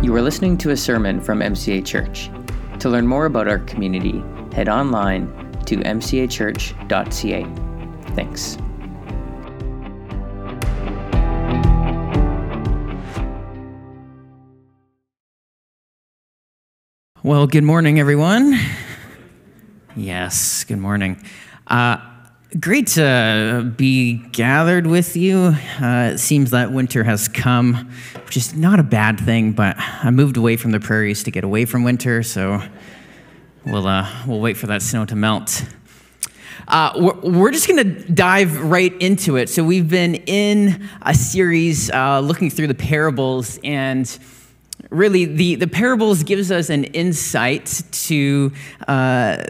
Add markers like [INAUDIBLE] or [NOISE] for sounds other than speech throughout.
You are listening to a sermon from MCA Church. To learn more about our community, head online to mcachurch.ca. Thanks. Well, good morning, everyone. Yes, good morning. Uh, great to be gathered with you. Uh, it seems that winter has come, which is not a bad thing, but I moved away from the prairies to get away from winter, so we'll, uh, we'll wait for that snow to melt. Uh, we're, we're, just going to dive right into it. So, we've been in a series uh, looking through the parables, and really, the, the parables gives us an insight to uh,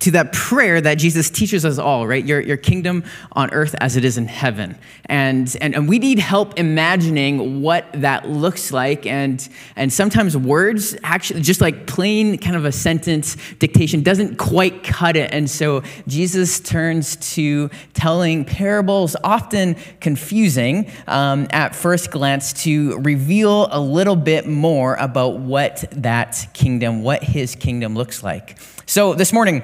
to that prayer that Jesus teaches us all, right? Your, your kingdom on earth as it is in heaven. And, and, and we need help imagining what that looks like. And, and sometimes words, actually, just like plain kind of a sentence dictation, doesn't quite cut it. And so Jesus turns to telling parables, often confusing um, at first glance, to reveal a little bit more about what that kingdom, what his kingdom looks like. So this morning,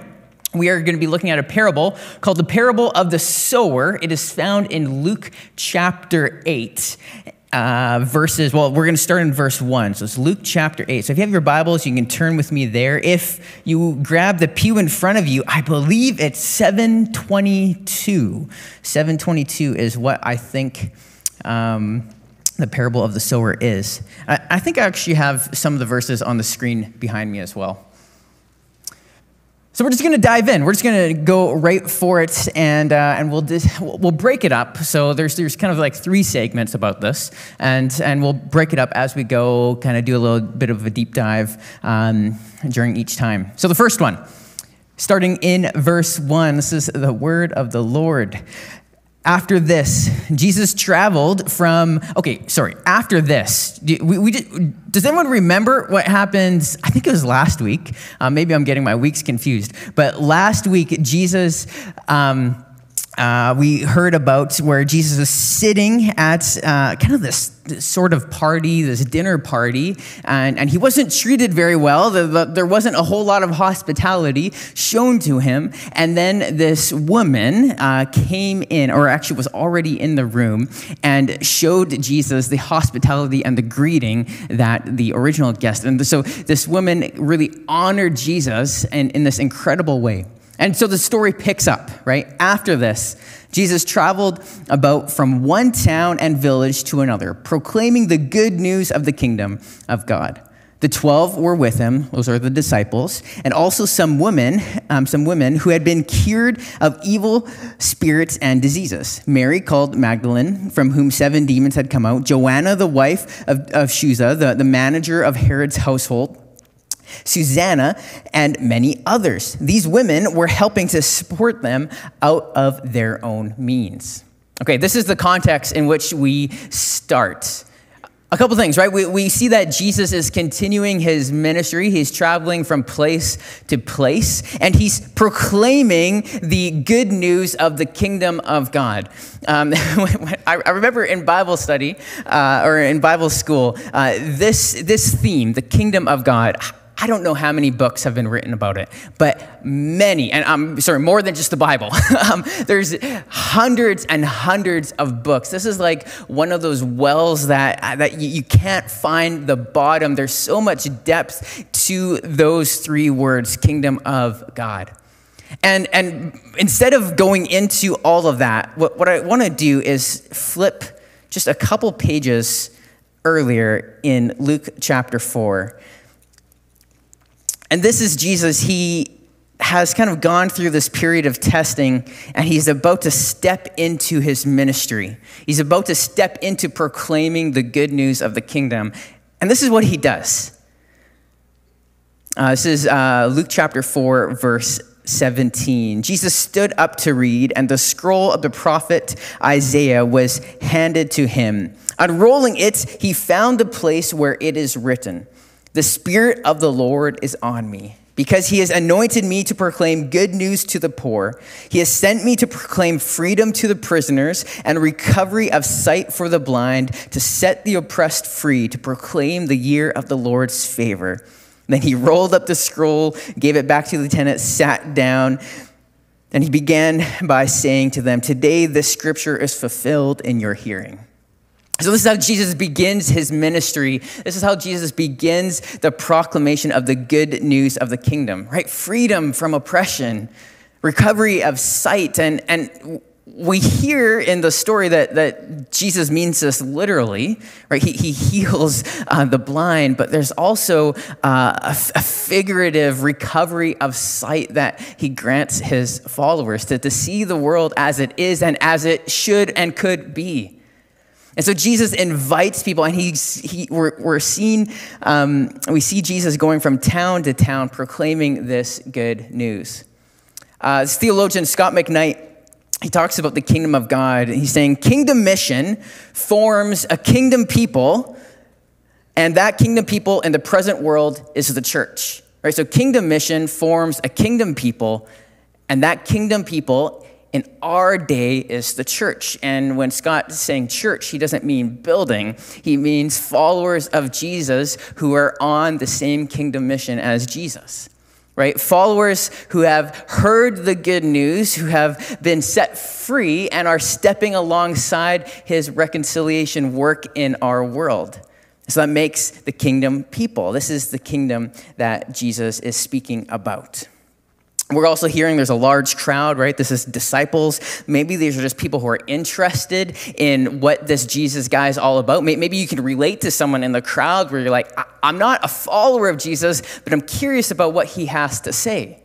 we are going to be looking at a parable called the parable of the sower. It is found in Luke chapter 8. Uh, verses, well, we're going to start in verse 1. So it's Luke chapter 8. So if you have your Bibles, you can turn with me there. If you grab the pew in front of you, I believe it's 722. 722 is what I think um, the parable of the sower is. I, I think I actually have some of the verses on the screen behind me as well. So we're just going to dive in. We're just going to go right for it, and uh, and we'll dis- we'll break it up. So there's there's kind of like three segments about this, and and we'll break it up as we go. Kind of do a little bit of a deep dive um, during each time. So the first one, starting in verse one, this is the word of the Lord. After this, Jesus traveled from, okay, sorry, after this, we, we did, does anyone remember what happened? I think it was last week. Uh, maybe I'm getting my weeks confused. But last week, Jesus. Um, uh, we heard about where Jesus is sitting at uh, kind of this, this, sort of party, this dinner party, and, and he wasn't treated very well. The, the, there wasn't a whole lot of hospitality shown to him. And then this woman uh, came in, or actually was already in the room, and showed Jesus the hospitality and the greeting that the original guest. And so this woman really honored Jesus in, in this incredible way. And so the story picks up, right? After this, Jesus traveled about from one town and village to another, proclaiming the good news of the kingdom of God. The twelve were with him; those are the disciples, and also some women, um, some women who had been cured of evil spirits and diseases. Mary, called Magdalene, from whom seven demons had come out. Joanna, the wife of, of Chuza, the, the manager of Herod's household. Susanna, and many others. These women were helping to support them out of their own means. Okay, this is the context in which we start. A couple things, right? We, we see that Jesus is continuing his ministry. He's traveling from place to place, and he's proclaiming the good news of the kingdom of God. Um, [LAUGHS] I, remember in Bible study uh, or in Bible school, uh, this, this theme, the kingdom of God, I don't know how many books have been written about it, but many, and I'm sorry, more than just the Bible. [LAUGHS] um, there's hundreds and hundreds of books. This is like one of those wells that, that you, you can't find the bottom. There's so much depth to those three words kingdom of God. And, and instead of going into all of that, what, what I want to do is flip just a couple pages earlier in Luke chapter 4 and this is Jesus. He has kind of gone through this period of testing and he's about to step into his ministry. He's about to step into proclaiming the good news of the kingdom. And this is what he does. Uh, this is uh, Luke chapter 4, verse 17. Jesus stood up to read, and the scroll of the prophet Isaiah was handed to him. Unrolling it, he found the place where it is written. The Spirit of the Lord is on me because he has anointed me to proclaim good news to the poor. He has sent me to proclaim freedom to the prisoners and recovery of sight for the blind, to set the oppressed free, to proclaim the year of the Lord's favor. Then he rolled up the scroll, gave it back to the lieutenant, sat down, and he began by saying to them, Today this scripture is fulfilled in your hearing. So, this is how Jesus begins his ministry. This is how Jesus begins the proclamation of the good news of the kingdom, right? Freedom from oppression, recovery of sight. And, and we hear in the story that, that Jesus means this literally, right? He, he heals uh, the blind, but there's also uh, a, a, figurative recovery of sight that he grants his followers to, to see the world as it is and as it should and could be. And so Jesus invites people, and he's, he, we're, we're seeing, um, we see Jesus going from town to town proclaiming this good news. Uh, this theologian Scot McKnight, he talks about the kingdom of God. He's saying kingdom mission forms a kingdom people, and that kingdom people in the present world is the church. Right? So kingdom mission forms a kingdom people, and that kingdom people in our day is the church. And when Scot is saying church, he doesn't mean building, he means followers of Jesus who are on the same kingdom mission as Jesus. Right? Followers who have heard the good news, who have been set free, and are stepping alongside his reconciliation work in our world. So that makes the kingdom people. This is the kingdom that Jesus is speaking about. We're also hearing there's a large crowd, right? This is disciples. Maybe these are just people who are interested in what this Jesus guy is all about. Maybe you can relate to someone in the crowd where you're like, I'm not a follower of Jesus, but I'm curious about what he has to say.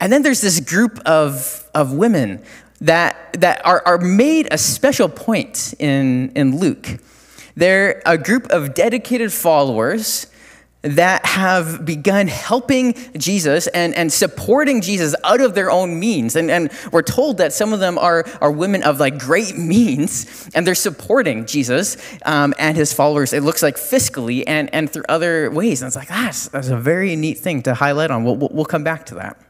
And then there's this group of, of women that, that are, are made a special point in, in Luke. They're a group of dedicated followers that have begun helping Jesus and, and supporting Jesus out of their own means. And, and we're told that some of them are, are women of like great [LAUGHS] means, and they're supporting Jesus um, and his followers, it looks like fiscally and, and through other ways. And it's like, that's, that's a very neat thing to highlight on. We'll, we'll come back to that.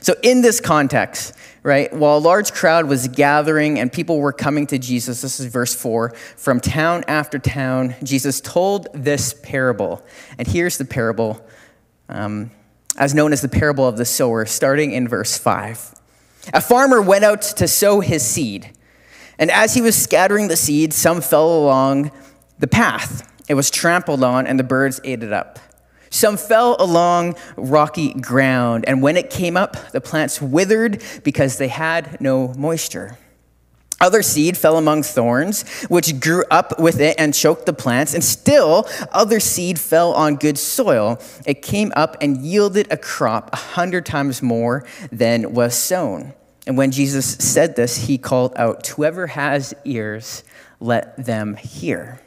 So, in this context, right, while a large crowd was gathering and people were coming to Jesus, this is verse 4, from town after town, Jesus told this parable. And here's the parable, um, as known as the parable of the sower, starting in verse 5. A farmer went out to sow his seed. And as he was scattering the seed, some fell along the path. It was trampled on, and the birds ate it up. Some fell along rocky ground, and when it came up, the plants withered because they had no moisture. Other seed fell among thorns, which grew up with it and choked the plants, and still other seed fell on good soil. It came up and yielded a crop a hundred times more than was sown. And when Jesus said this, he called out, Whoever has ears, let them hear.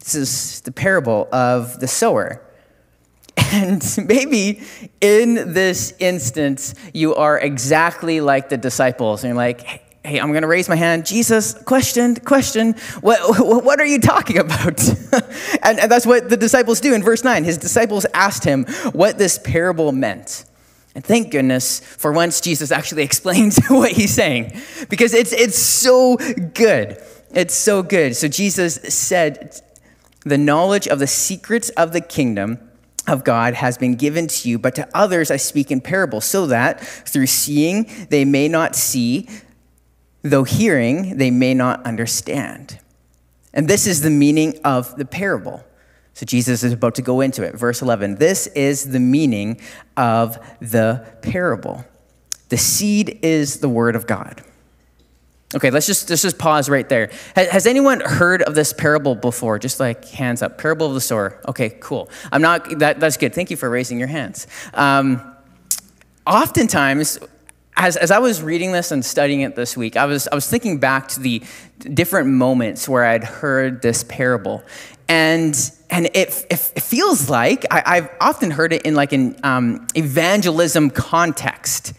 This is the parable of the sower. And [LAUGHS] maybe in this instance, you are exactly like the disciples. And you're like, hey, I'm going to raise my hand. Jesus, question, question. What, [LAUGHS] what are you talking about? [LAUGHS] and, and that's what the disciples do in verse 9. His disciples asked him what this parable meant. And thank goodness for once Jesus actually explains what he's saying because it's, it's so good. It's so good. So Jesus said, The knowledge of the secrets of the kingdom of God has been given to you, but to others I speak in parables, so that through seeing they may not see, though hearing they may not understand. And this is the meaning of the parable. So Jesus is about to go into it. Verse 11 This is the meaning of the parable. The seed is the word of God. Okay, let's just, let's just pause right there. Has, anyone heard of this parable before? Just like hands up. Parable of the sower. Okay, cool. I'm not, that, that's good. Thank you for raising your hands. Um, oftentimes, as, as I was reading this and studying it this week, I was, I was thinking back to the different moments where I'd heard this parable. And, and it, it, feels like I, have often heard it in like an um, evangelism context.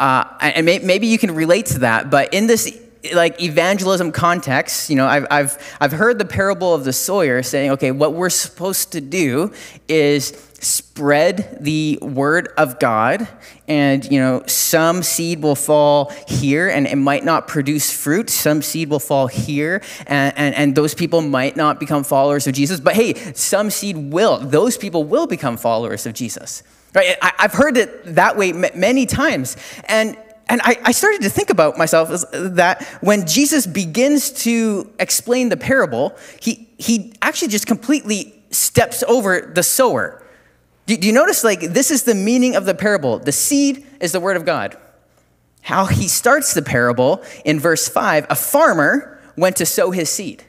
Uh, and may, maybe you can relate to that, but in this like evangelism context, you know, I've, I've, I've heard the parable of the sower saying, okay, what we're supposed to do is spread the word of God and you know some seed will fall here and it might not produce fruit. Some seed will fall here and, and, and those people might not become followers of jesus. But hey some seed will. Those people will become followers of jesus. Right? I, have heard it that way many times. And and I, I started to think about myself as that when jesus begins to explain the parable he, he actually just completely steps over the sower do, do you notice, like, this is the meaning of the parable? The seed is the word of God. How he starts the parable in verse 5 a farmer went to sow his seed.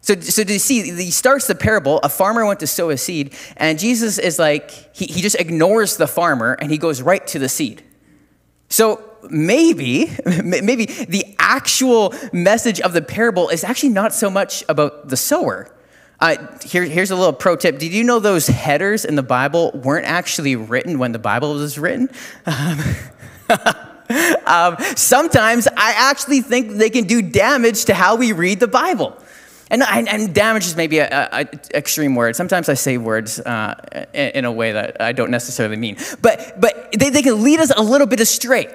So, so do you see, he starts the parable, a farmer went to sow his seed, and Jesus is like, he, he just ignores the farmer and he goes right to the seed. So maybe, [LAUGHS] maybe the actual message of the parable is actually not so much about the sower. Uh, here, here's a little pro tip. Did you know those headers in the Bible weren't actually written when the Bible was written? [LAUGHS] Um, sometimes I actually think they can do damage to how we read the Bible. And, and, and damage is maybe an extreme word. Sometimes I say words uh, in, in, a way that I don't necessarily mean. But, but they, they can lead us a little bit astray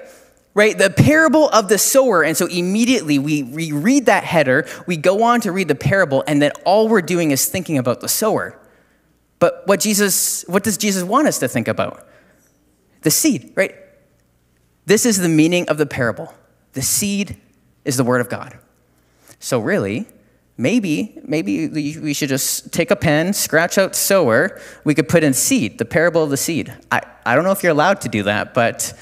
right? The parable of the sower. And so immediately we, we read that header, we go on to read the parable, and then all we're doing is thinking about the sower. But what Jesus, what does Jesus want us to think about? The seed, right? This is the meaning of the parable. The seed is the word of God. So really, maybe, maybe we should just take a pen, scratch out sower, we could put in seed, the parable of the seed. I, I don't know if you're allowed to do that, but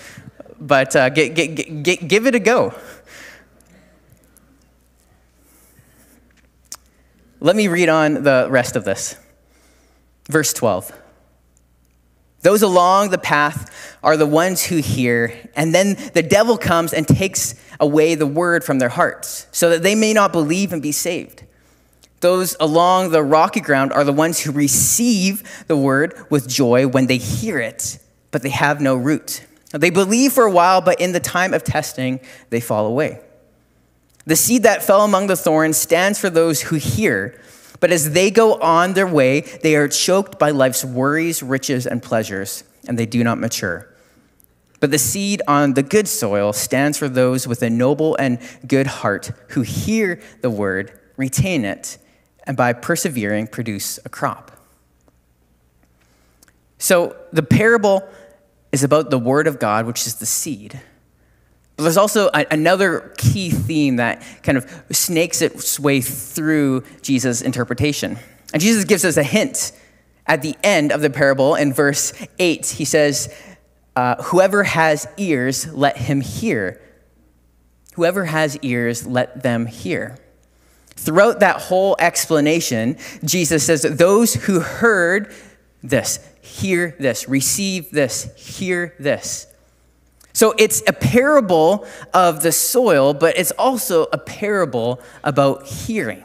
but uh, get, get, get, give it a go. Let me read on the rest of this. Verse 12. Those along the path are the ones who hear, and then the devil comes and takes away the word from their hearts, so that they may not believe and be saved. Those along the rocky ground are the ones who receive the word with joy when they hear it, but they have no root. They believe for a while, but in the time of testing, they fall away. The seed that fell among the thorns stands for those who hear, but as they go on their way, they are choked by life's worries, riches, and pleasures, and they do not mature. But the seed on the good soil stands for those with a noble and good heart who hear the word, retain it, and by persevering produce a crop. So the parable is about the Word of God, which is the seed. But there's also a, another key theme that kind of snakes its way through Jesus' interpretation. And Jesus gives us a hint at the end of the parable in verse 8. He says, uh, Whoever has ears, let him hear. Whoever has ears, let them hear. Throughout that whole explanation, Jesus says those who heard this, hear this, receive this, hear this. So it's a parable of the soil, but it's also a parable about hearing.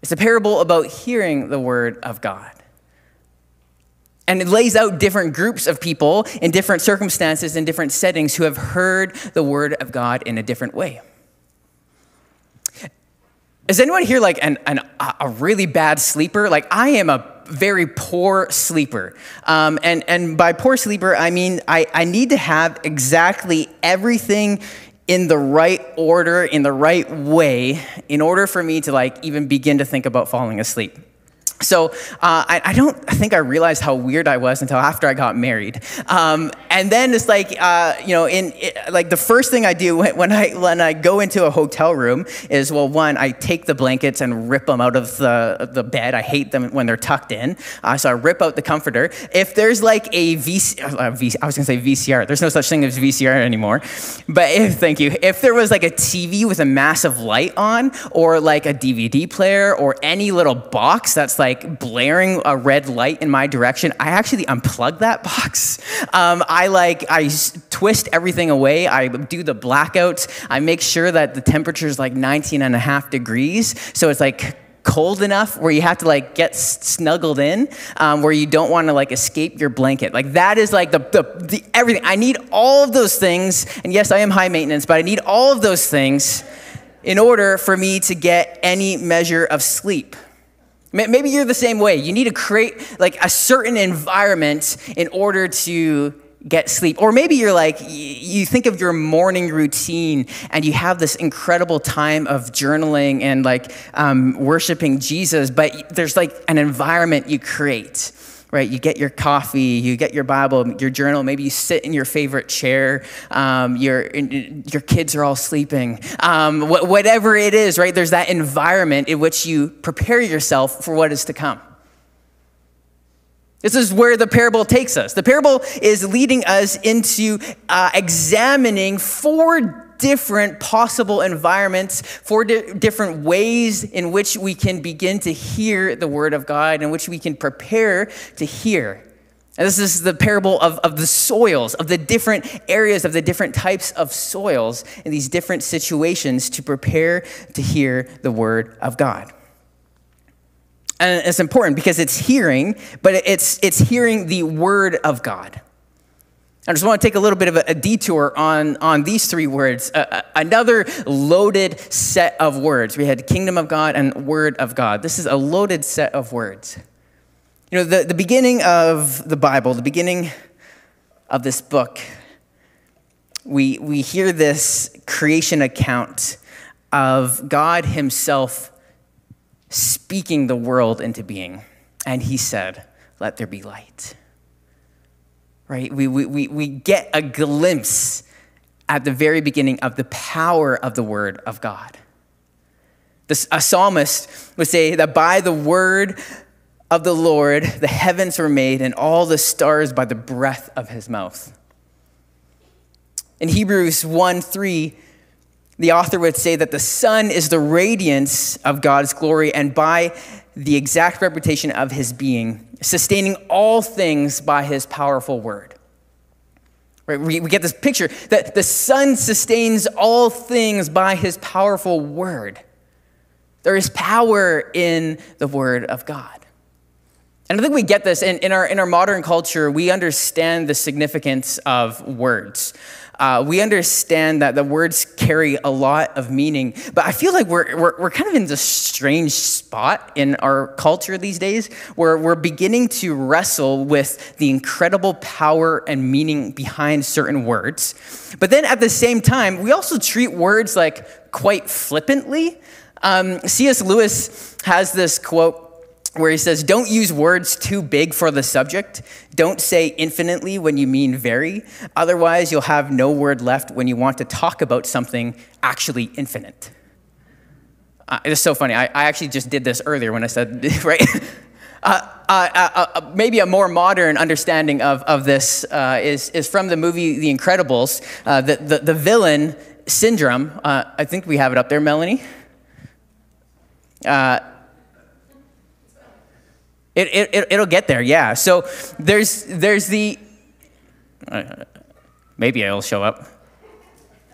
It's a parable about hearing the word of God. And it lays out different groups of people in different circumstances, in different settings, who have heard the word of God in a different way. Is anyone here like an, an, a really bad sleeper? Like, I am a very poor sleeper. Um, and, and by poor sleeper, I mean I, I need to have exactly everything in the right order, in the right way, in order for me to like even begin to think about falling asleep. So uh, I, I, don't think I realized how weird I was until after I got married. Um, and then it's like, uh, you know, in it, like the first thing I do [LAUGHS] when I when I go into a hotel room is well, one, I take the blankets and rip them out of the the bed. I hate them when they're tucked in, uh, so I rip out the comforter. If there's like a VC, uh, was gonna say VCR. There's no such thing as VCR anymore. But if thank you, if there was like a TV with a massive light on, or like a DVD player, or any little box that's like like blaring a red light in my direction, I actually unplug that [LAUGHS] box. Um, I like, I twist everything away. I do the blackouts. I make sure that the temperature is like 19 and a half degrees. So it's like cold enough where you have to like get snuggled in, um, where you don't want to like escape your blanket. Like that is like the, the, the everything. I need all of those things. And yes, I am high maintenance, but I need all of those things in order for me to get any measure of sleep. Maybe you're the same way. You need to create like a certain environment in order to get sleep. Or maybe you're like, you think of your morning routine and you have this incredible time of journaling and like um, worshiping Jesus, but there's like an environment you create. Right, you get your coffee, you get your Bible, your journal. Maybe you sit in your favorite chair. Um, your your kids are all sleeping. Um, wh- whatever it is, right? There's that environment in which you prepare yourself for what is to come. This is where the parable takes us. The parable is leading us into uh, examining four different possible environments, four di- different ways in which we can begin to hear the word of God, in which we can prepare to hear. And this is the parable of, of the soils, of the different areas, of the different types of soils in these different situations to prepare to hear the word of God. And it's important because it's hearing, but it's, it's hearing the word of God. I just want to take a little bit of a, detour on, on these three words. Uh, another loaded set of words. We had kingdom of God and word of God. This is a loaded set of words. You know, the, the beginning of the Bible, the beginning of this book, we, we hear this creation account of God Himself speaking the world into being. And he said, Let there be light. Right? We, we, we get a glimpse at the very beginning of the power of the word of God. This, a psalmist would say that by the word of the Lord, the heavens were made, and all the stars by the breath of his mouth. In Hebrews 1 3, the author would say that the Son is the radiance of God's glory and by the exact reputation of his being, sustaining all things by his powerful word. Right? We, we get this picture that the Son sustains all things by his powerful word. There is power in the word of God. And I think we get this in, in, our, in our modern culture, we understand the significance of words uh, we understand that the words carry a lot of meaning, but I feel like we're, we're, we're kind of in this strange spot in our culture these days where we're beginning to wrestle with the incredible power and meaning behind certain words. But then at the same time, we also treat words like quite flippantly. Um, C.S. Lewis has this quote where he says, Don't use words too big for the subject. Don't say infinitely when you mean very. Otherwise, you'll have no word left when you want to talk about something actually infinite. Uh, it's so funny. I, I, actually just did this earlier when I said, [LAUGHS] right? [LAUGHS] Uh, uh, uh, uh, maybe a more modern understanding of, of this uh, is, is from the movie The Incredibles. the, the, the villain syndrome, I think we have it up there, Melanie. It, it, it'll get there, yeah. So there's, there's the, uh, maybe it'll show up.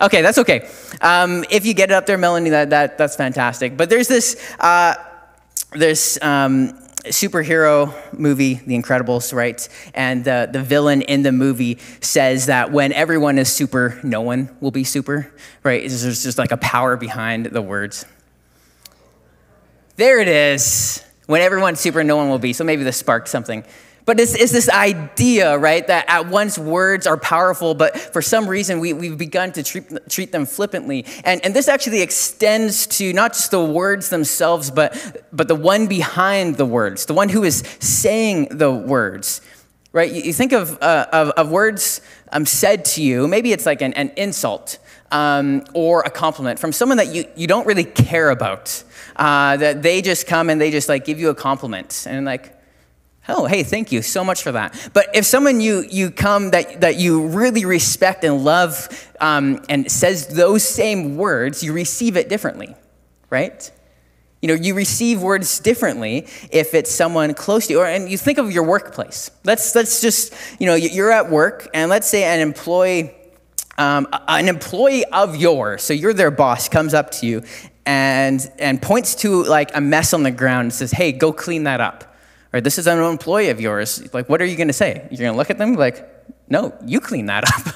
Okay, that's okay. Um, if you get it up there, Melanie, that, that, that's fantastic. But there's this, uh, this um, superhero movie, The Incredibles, right? And the, the villain in the movie says that when everyone is super, no one will be super, right? There's just like a power behind the words. There it is. When everyone's super, no one will be. So maybe this sparked something. But it's, it's, this idea, right, that at once words are powerful, but for some reason we, we've begun to treat, treat them flippantly. And, and this actually extends to not just the words themselves, but, but the one behind the words, the one who is saying the words, right? You, you think of, uh, of, of, words um, said to you, maybe it's like an, an insult um, or a compliment from someone that you, you don't really care about uh, that they just come and they just like give you a compliment and like, oh, hey, thank you so much for that. But if someone you, you come that, that you really respect and love um, and says those same words, you receive it differently, right? You know, you receive words differently if it's someone close to you. Or, and you think of your workplace. Let's, let's just, you know, you're at work, and let's say an employee, um, an employee of yours, so you're their boss, comes up to you and, and points to like a mess on the ground and says, hey, go clean that up. Or this is an employee of yours. Like, what are you going to say? You're going to look at them like, no, you clean that up.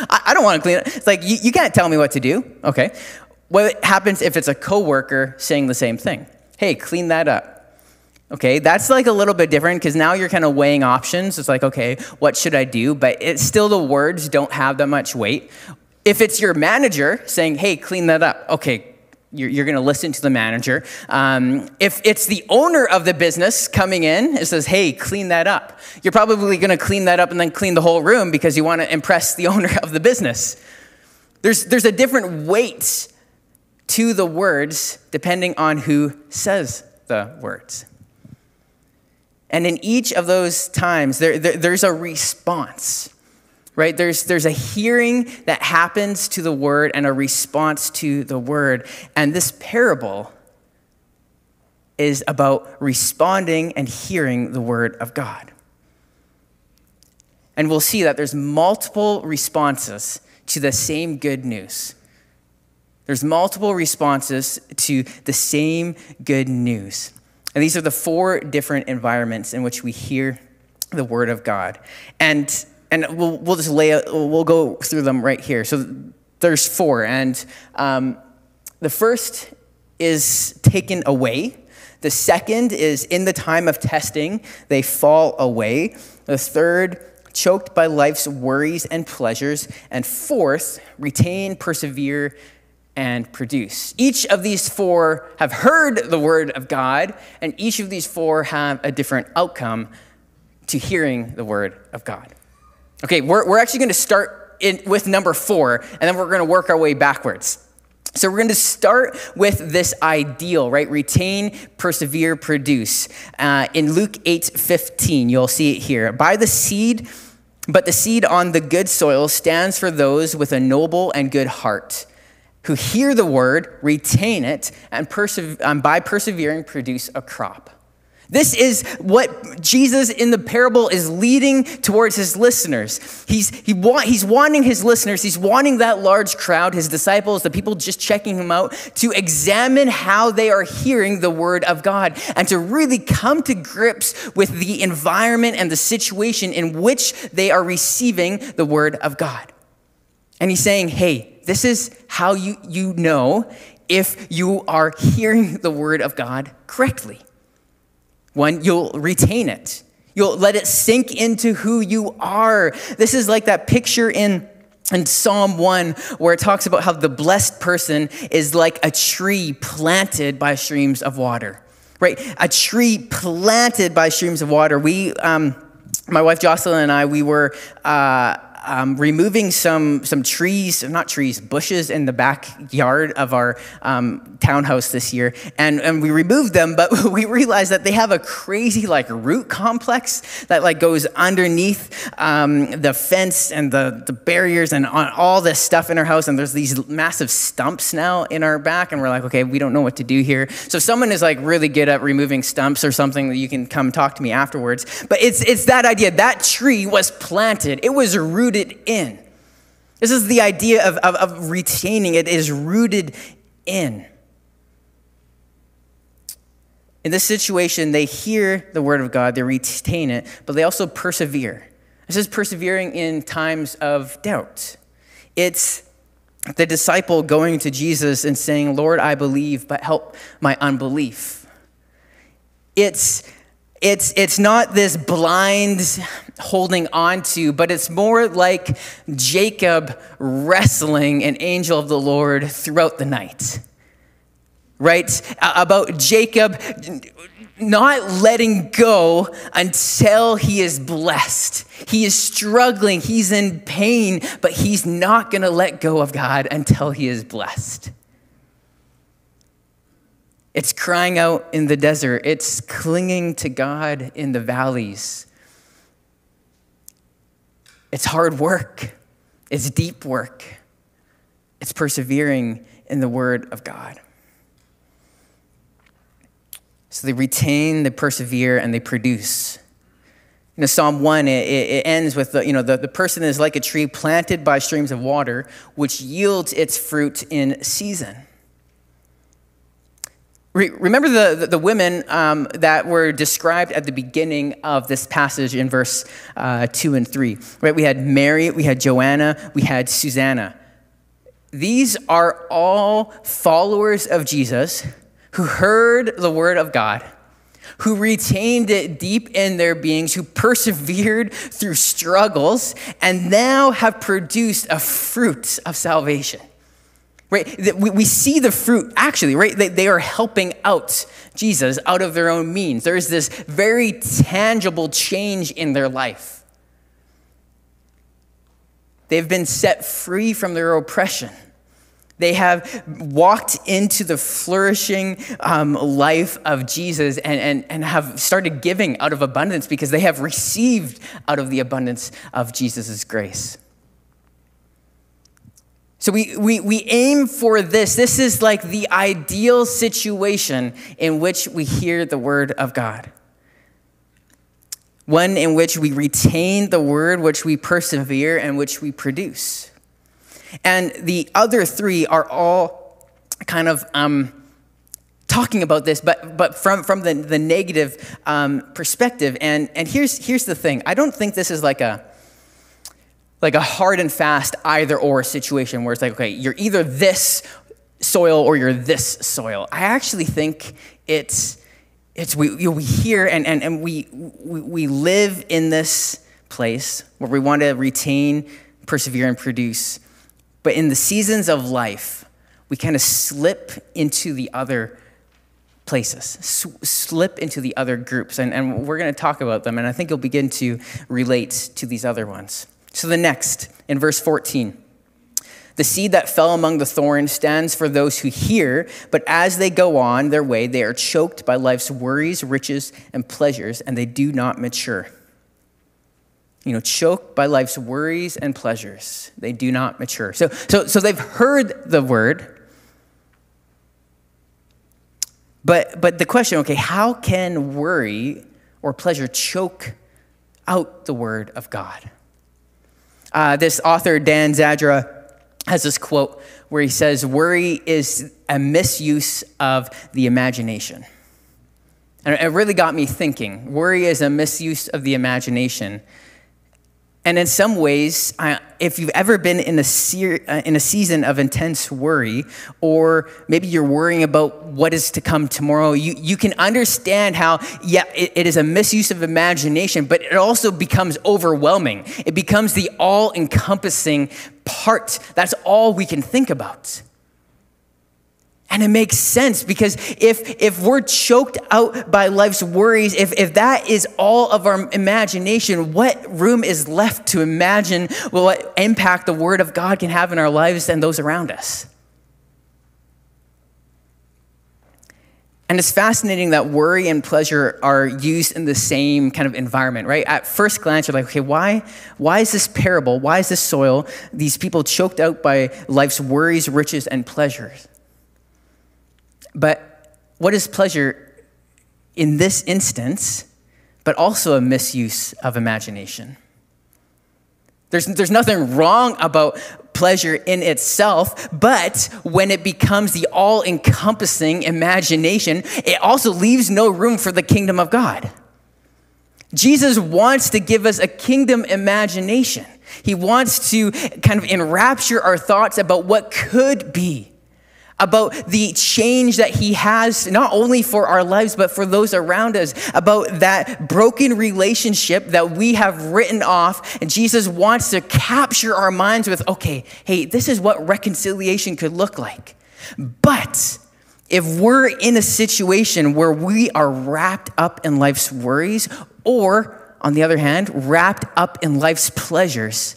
[LAUGHS] I, I, don't want to clean it. It's like, you, you can't tell me what to do. Okay. What happens if it's a coworker saying the same thing? Hey, clean that up. Okay, that's like a little bit different because now you're kind of weighing options. It's like, okay, what should I do? But it's still the words don't have that much weight. If it's your manager saying, hey, clean that up, okay, you're, you're going to listen to the manager. Um, if it's the owner of the business coming in and says, hey, clean that up, you're probably going to clean that up and then clean the whole room because you want to impress the [LAUGHS] owner of the business. There's, there's a different weight to the words depending on who says the words. And in each of those times, there, there, there's a response, right? There's, there's a hearing that happens to the word and a response to the word. And this parable is about responding and hearing the word of God. And we'll see that there's multiple responses to the same good news. There's multiple responses to the same good news. And these are the four different environments in which we hear the word of God. And, and we'll, we'll just lay we'll go through them right here. So there's four. And um, the first is taken away. The second is in the time of testing, they fall away. The third, choked by life's worries and pleasures. And fourth, retain, persevere, and produce. Each of these four have heard the word of God, and each of these four have a different outcome to hearing the word of God. Okay, we're, we're actually going to start in, with number four, and then we're going to work our way backwards. So we're going to start with this ideal, right? Retain, persevere, produce. Uh, in Luke 8 15, you'll see it here. By the seed, but the seed on the good soil stands for those with a noble and good heart who hear the word, retain it, and perse- by persevering produce a crop. This is what Jesus in the parable is leading towards his listeners. He's, he wa- he's wanting his listeners, he's wanting that large crowd, his disciples, the people just checking him out, to examine how they are hearing the word of God and to really come to grips with the environment and the situation in which they are receiving the word of God. And he's saying, hey, this is how you, you know if you are hearing the word of God correctly. One, you'll retain it. You'll let it sink into who you are. This is like that picture in, in Psalm 1 where it talks about how the blessed person is like a tree planted by streams of water, right? A tree planted by streams of water. We, um, my wife Jocelyn and I, we were. Uh, um, removing some, some trees, not trees, bushes in the backyard of our um, townhouse this year. And, and we removed them, but [LAUGHS] we realized that they have a crazy like root complex that like goes underneath um, the fence and the, the barriers and on all this stuff in our house. And there's these massive stumps now in our back. And we're like, okay, we don't know what to do here. So if someone is like really good at removing stumps or something you can come talk to me afterwards. But it's, it's that idea. That tree was planted. It was rooted rooted in. This is the idea of, of, of retaining it is rooted in. In this situation, they hear the word of God, they retain it, but they also persevere. This is persevering in times of doubt. It's the disciple going to Jesus and saying, Lord, I believe, but help my unbelief. It's it's, it's not this blind holding on to, but it's more like Jacob wrestling an angel of the Lord throughout the night. Right? About Jacob not letting go until he is blessed. He is struggling, he's in pain, but he's not going to let go of God until he is blessed. It's crying out in the desert. It's clinging to God in the valleys. It's hard work. It's deep work. It's persevering in the Word of God. So they retain, they persevere, and they produce. You know, Psalm 1, it, it ends with the, you know, the, the person is like a tree planted by streams of water, which yields its fruit in season. Remember the, the, the women um, that were described at the beginning of this passage in verse uh, 2 and 3, right? We had Mary, we had Joanna, we had Susanna. These are all followers of Jesus who heard the word of God, who retained it deep in their beings, who persevered through struggles, and now have produced a fruit of salvation. Right? We, we see the fruit actually, right? They, they are helping out Jesus out of their own means. There's this very tangible change in their life. They've been set free from their oppression. They have walked into the flourishing um, life of Jesus and, and, and have started giving out of abundance because they have received out of the abundance of Jesus' grace. So we, we, we aim for this. This is like the ideal situation in which we hear the word of God. One in which we retain the word, which we persevere, and which we produce. And the other three are all kind of um, talking about this, but, but from, from the, the negative um, perspective. And, and here's, here's the thing I don't think this is like a like a hard and fast either or situation where it's like, okay, you're either this soil or you're this soil. I actually think it's, it's we, you know, we hear and, and, and we, we, we live in this place where we want to retain, persevere, and produce. But in the seasons of life, we kind of slip into the other places, slip into the other groups. And, and we're going to talk about them, and I think you'll begin to relate to these other ones. So the next, in verse 14, the seed that fell among the thorns stands for those who hear, but as they go on their way, they are choked by life's worries, riches, and pleasures, and they do not mature. You know, choked by life's worries and pleasures, they do not mature. So, so, so they've heard the word, but, but the question okay, how can worry or pleasure choke out the word of God? Uh, this author, Dan Zadra, has this quote where he says, Worry is a misuse of the imagination. And it really got me thinking. Worry is a misuse of the imagination. And in some ways, if you've ever been in a, uh, in a season of intense worry, or maybe you're worrying about what is to come tomorrow, you, you can understand how, yeah, it, it is a misuse of imagination, but it also becomes overwhelming. It becomes the all encompassing part. That's all we can think about. And it makes sense because if, if we're choked out by life's worries, if, if that is all of our imagination, what room is left to imagine what impact the Word of God can have in our lives and those around us? And it's fascinating that worry and pleasure are used in the same kind of environment, right? At first glance, you're like, okay, why, why is this parable? Why is this soil? These people choked out by life's worries, riches, and pleasures. But what is pleasure in this instance, but also a misuse of imagination? There's, there's nothing wrong about pleasure in itself, but when it becomes the all encompassing imagination, it also leaves no room for the kingdom of God. Jesus wants to give us a kingdom imagination. He wants to kind of enrapture our thoughts about what could be about the change that He has, not only for our lives, but for those around us, about that broken relationship that we have written off. And Jesus wants to capture our minds with, okay, hey, this is what reconciliation could look like. But if we're in a situation where we are wrapped up in life's worries, or on the other hand, wrapped up in life's pleasures,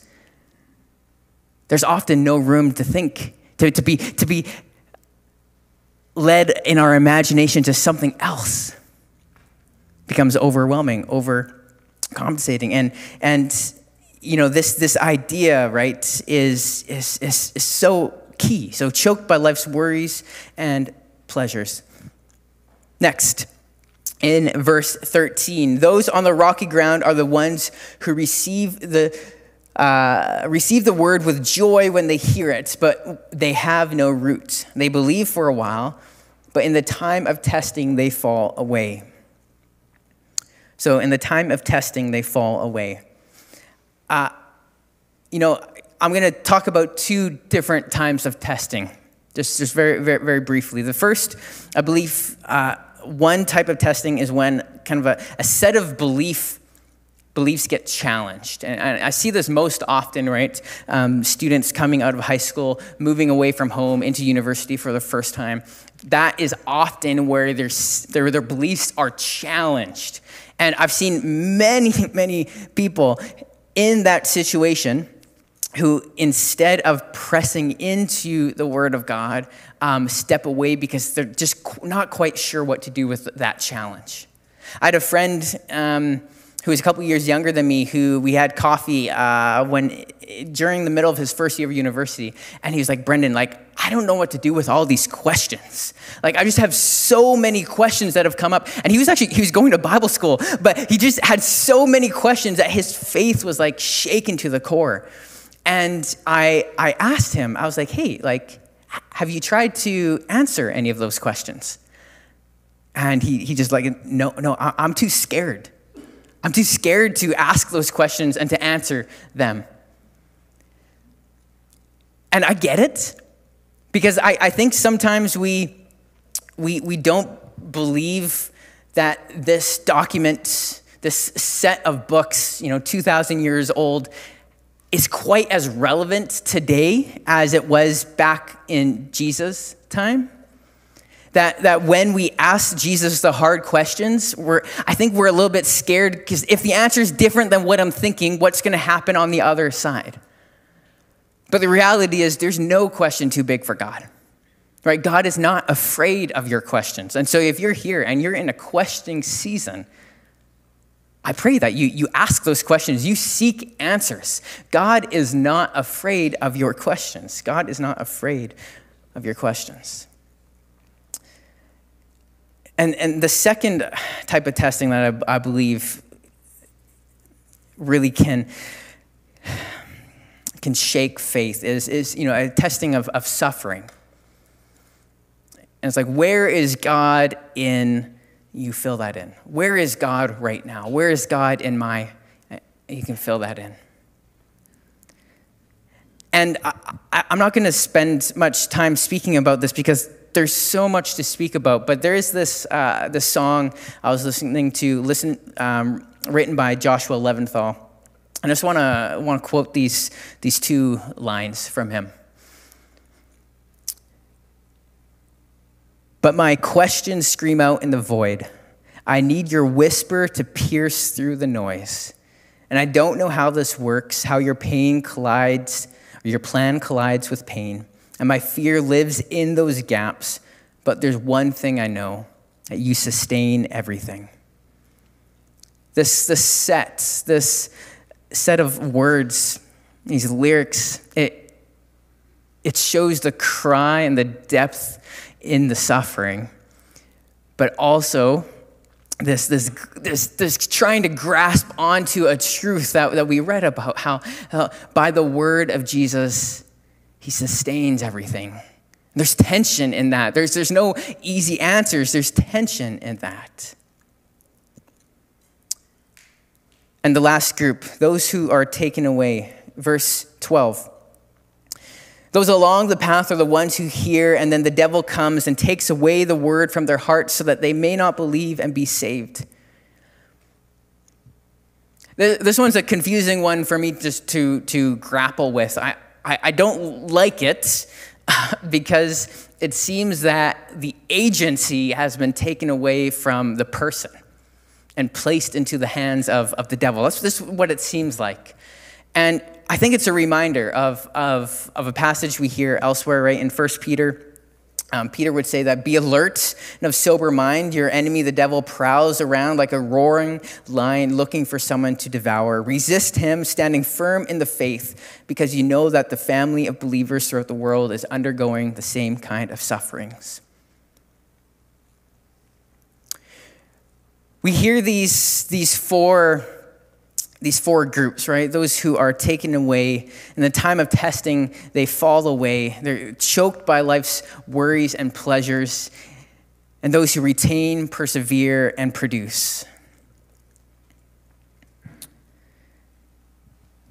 there's often no room to think, to, to, be, to be led in our imagination to something else becomes overwhelming, overcompensating. And, and you know, this, this idea, right, is, is, is, is so key. So choked by life's worries and pleasures. Next, in verse 13, those on the rocky ground are the ones who receive the uh, receive the word with joy when they hear it, but they have no root. They believe for a while, but in the time of testing, they fall away. So, in the time of testing, they fall away. Uh, you know, I'm going to talk about two different times of testing, just, just very, very, very briefly. The first, I believe, uh, one type of testing is when kind of a, a set of belief beliefs get challenged. And, I see this most often, right? Um, students coming out of high school, moving away from home into university for the first time. That is often where their, their, their beliefs are challenged. And I've seen many, [LAUGHS] many people in that situation who, instead of pressing into the Word of God, um, step away because they're just not quite sure what to do with that challenge. I had a friend um, who was a couple years younger than me who we had coffee uh, when during the middle of his first year of university, and he was like, "Brendan, like I don't know what to do with all these questions. Like I just have so many questions that have come up." And he was actually he was going to Bible school, but he just had so many questions that his faith was like shaken to the core. And I, I asked him, I was like, hey, like, have you tried to answer any of those questions? And he, he just like, no, no, I'm too scared. I'm too scared to ask those questions and to answer them. And I get it because I, I think sometimes we, we, we don't believe that this document, this set of books, you know, 2,000 years old, is quite as relevant today as it was back in Jesus' time. That, that when we ask Jesus the hard questions, we're, I think we're a little bit scared because if the answer is different than what I'm thinking, what's going to happen on the other side? But the reality is, there's no question too big for God. Right? God is not afraid of your questions. And so if you're here and you're in a questioning season, I pray that you, you ask those questions, you seek answers. God is not afraid of your questions. God is not afraid of your questions. And, and the second type of testing that I, I believe really can, can shake faith is, is you know, a testing of, of suffering. And it's like, where is God in you fill that in. Where is God right now? Where is God in my, you can fill that in. And I, am not going to spend much time speaking about this because there's so much to speak about. But there is this, uh, this song I was listening to, listen, um, written by Joshua Leventhal. I just want to want to quote these, these two lines from him. But my questions scream out in the void. I need your whisper to pierce through the noise. And I don't know how this works, how your pain collides, or your plan collides with pain. And my fear lives in those gaps. But there's one thing I know that you sustain everything. This, this set, this set of words, these lyrics, it, it shows the cry and the depth in the suffering, but also this, this, this, this trying to grasp onto a truth that, that we read about how, how by the word of Jesus, he sustains everything. There's tension in that. There's, there's no easy answers, there's tension in that. And the last group, those who are taken away, verse 12. Those along the path are the ones who hear, and then the devil comes and takes away the word from their hearts so that they may not believe and be saved. This one's a confusing one for me just to, to grapple with. I, I, I don't like it [LAUGHS] because it seems that the agency has been taken away from the person and placed into the hands of, of the devil. That's just what it seems like. And I think it's a reminder of, of, of a passage we hear elsewhere, right? In 1 Peter, um, Peter would say that be alert and of sober mind. Your enemy, the devil, prowls around like a roaring lion looking for someone to devour. Resist him, standing firm in the faith, because you know that the family of believers throughout the world is undergoing the same kind of sufferings. We hear these, these four these four groups, right? Those who are taken away. In the time of testing, they fall away. They're choked by life's worries and pleasures. and those who retain, persevere, and produce.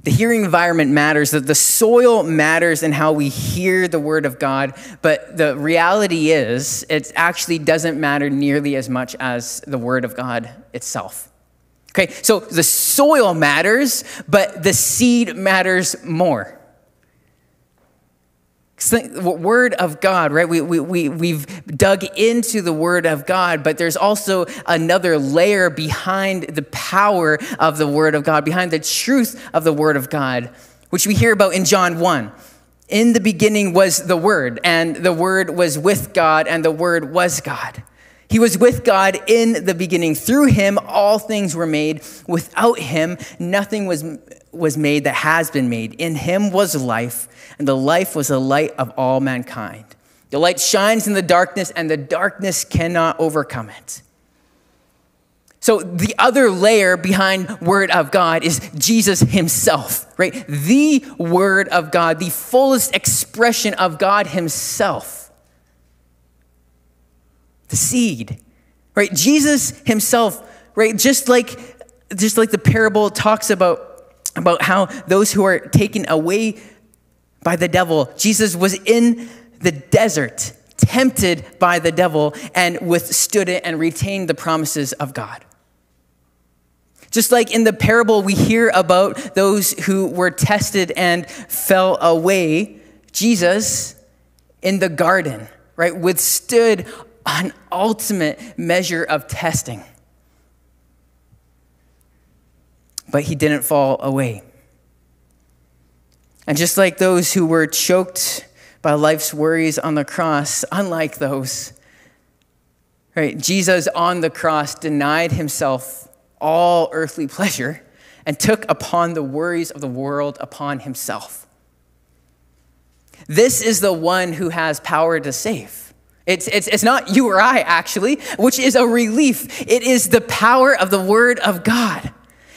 The hearing environment matters, that the soil matters in how we hear the word of God, but the reality is it actually doesn't matter nearly as much as the word of God itself. Okay, so the soil matters, but the seed matters more word of God, right? We, we, we, we've dug into the word of God, but there's also another layer behind the power of the word of God, behind the truth of the word of God, which we hear about in John 1. In the beginning was the word, and the word was with God, and the word was God. He was with God in the beginning. Through him, all things were made. Without him, nothing was, was made that has been made. In him was life and the life was the light of all mankind. The light shines in the darkness, and the darkness cannot overcome it. So, the other layer behind Word of God is Jesus Himself, right? The Word of God, the fullest expression of God Himself. The seed, right? Jesus Himself, right? Just like, just like the parable talks about, about how those who are taken away by the devil. Jesus was in the desert, tempted by the devil, and withstood it and retained the promises of God. Just like in the parable, we hear about those who were tested and fell away, Jesus in the garden, right, withstood an ultimate measure of testing. But he didn't fall away. And just like those who were choked by life's worries on the cross, unlike those, right, Jesus on the cross denied himself all earthly pleasure and took upon the worries of the world upon himself. This is the one who has power to save. It's, it's, it's not you or I, actually, which is a relief. It is the power of the Word of God.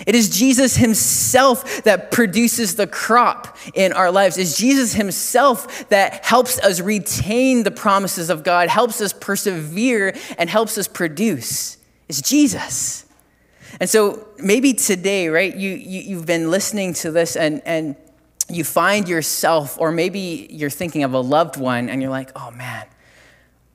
It is Jesus himself that produces the crop in our lives. It's Jesus himself that helps us retain the promises of God, helps us persevere, and helps us produce. It's Jesus. And so maybe today, right, you, you, you've been listening to this and, and you find yourself, or maybe you're thinking of a loved one and you're like, oh man,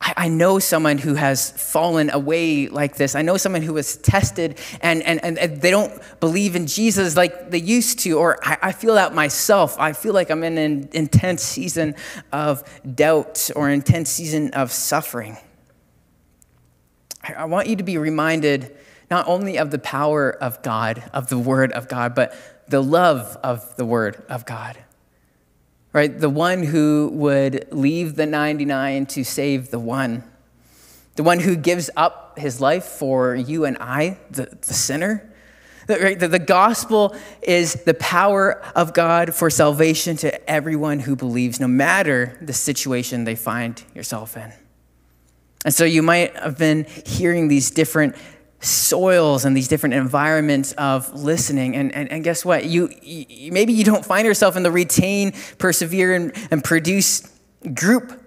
I, I know someone who has fallen away like this. I know someone who was tested and, and, and they don't believe in Jesus like they used to, or I, I feel that myself. I feel like I'm in an intense season of doubt or intense season of suffering. I, I want you to be reminded not only of the power of God, of the Word of God, but the love of the Word of God right? The one who would leave the 99 to save the one. The one who gives up his life for you and I, the, the sinner. Right? The, the gospel is the power of God for salvation to everyone who believes, no matter the situation they find yourself in. And so you might have been hearing these different soils and these different environments of listening. And, and, and guess what? You, you, maybe you don't find yourself in the retain, persevere, and, and produce group.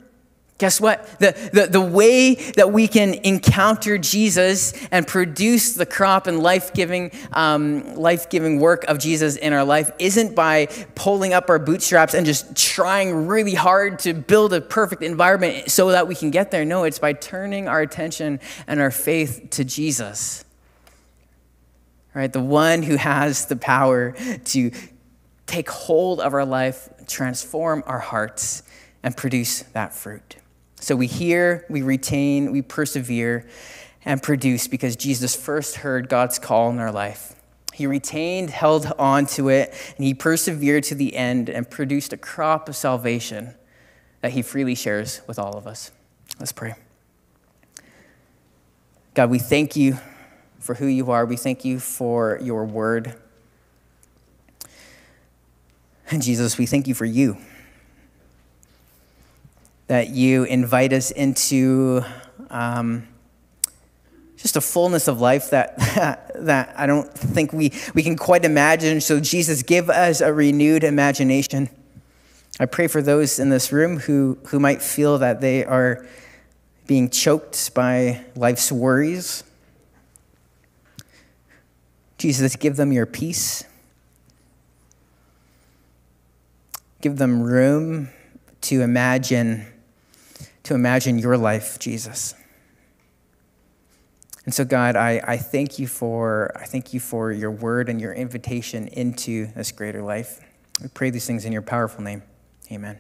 Guess what? The, the, the way that we can encounter Jesus and produce the crop and life giving um, life giving work of Jesus in our life isn't by pulling up our bootstraps and just trying really hard to build a perfect environment so that we can get there. No, it's by turning our attention and our faith to Jesus. Right? The one who has the power to take hold of our life, transform our hearts, and produce that fruit. So we hear, we retain, we persevere, and produce because Jesus first heard God's call in our life. He retained, held on to it, and he persevered to the end and produced a crop of salvation that he freely shares with all of us. Let's pray. God, we thank you for who you are. We thank you for your word. And Jesus, we thank you for you that you invite us into um, just a fullness of life that, [LAUGHS] that I don't think we, we can quite imagine. So, Jesus, give us a renewed imagination. I pray for those in this room who, who might feel that they are being choked by life's worries. Jesus, give them your peace. Give them room to imagine to imagine your life, Jesus. And so, God, I, I thank you for I thank you for your word and your invitation into this greater life. We pray these things in your powerful name. Amen.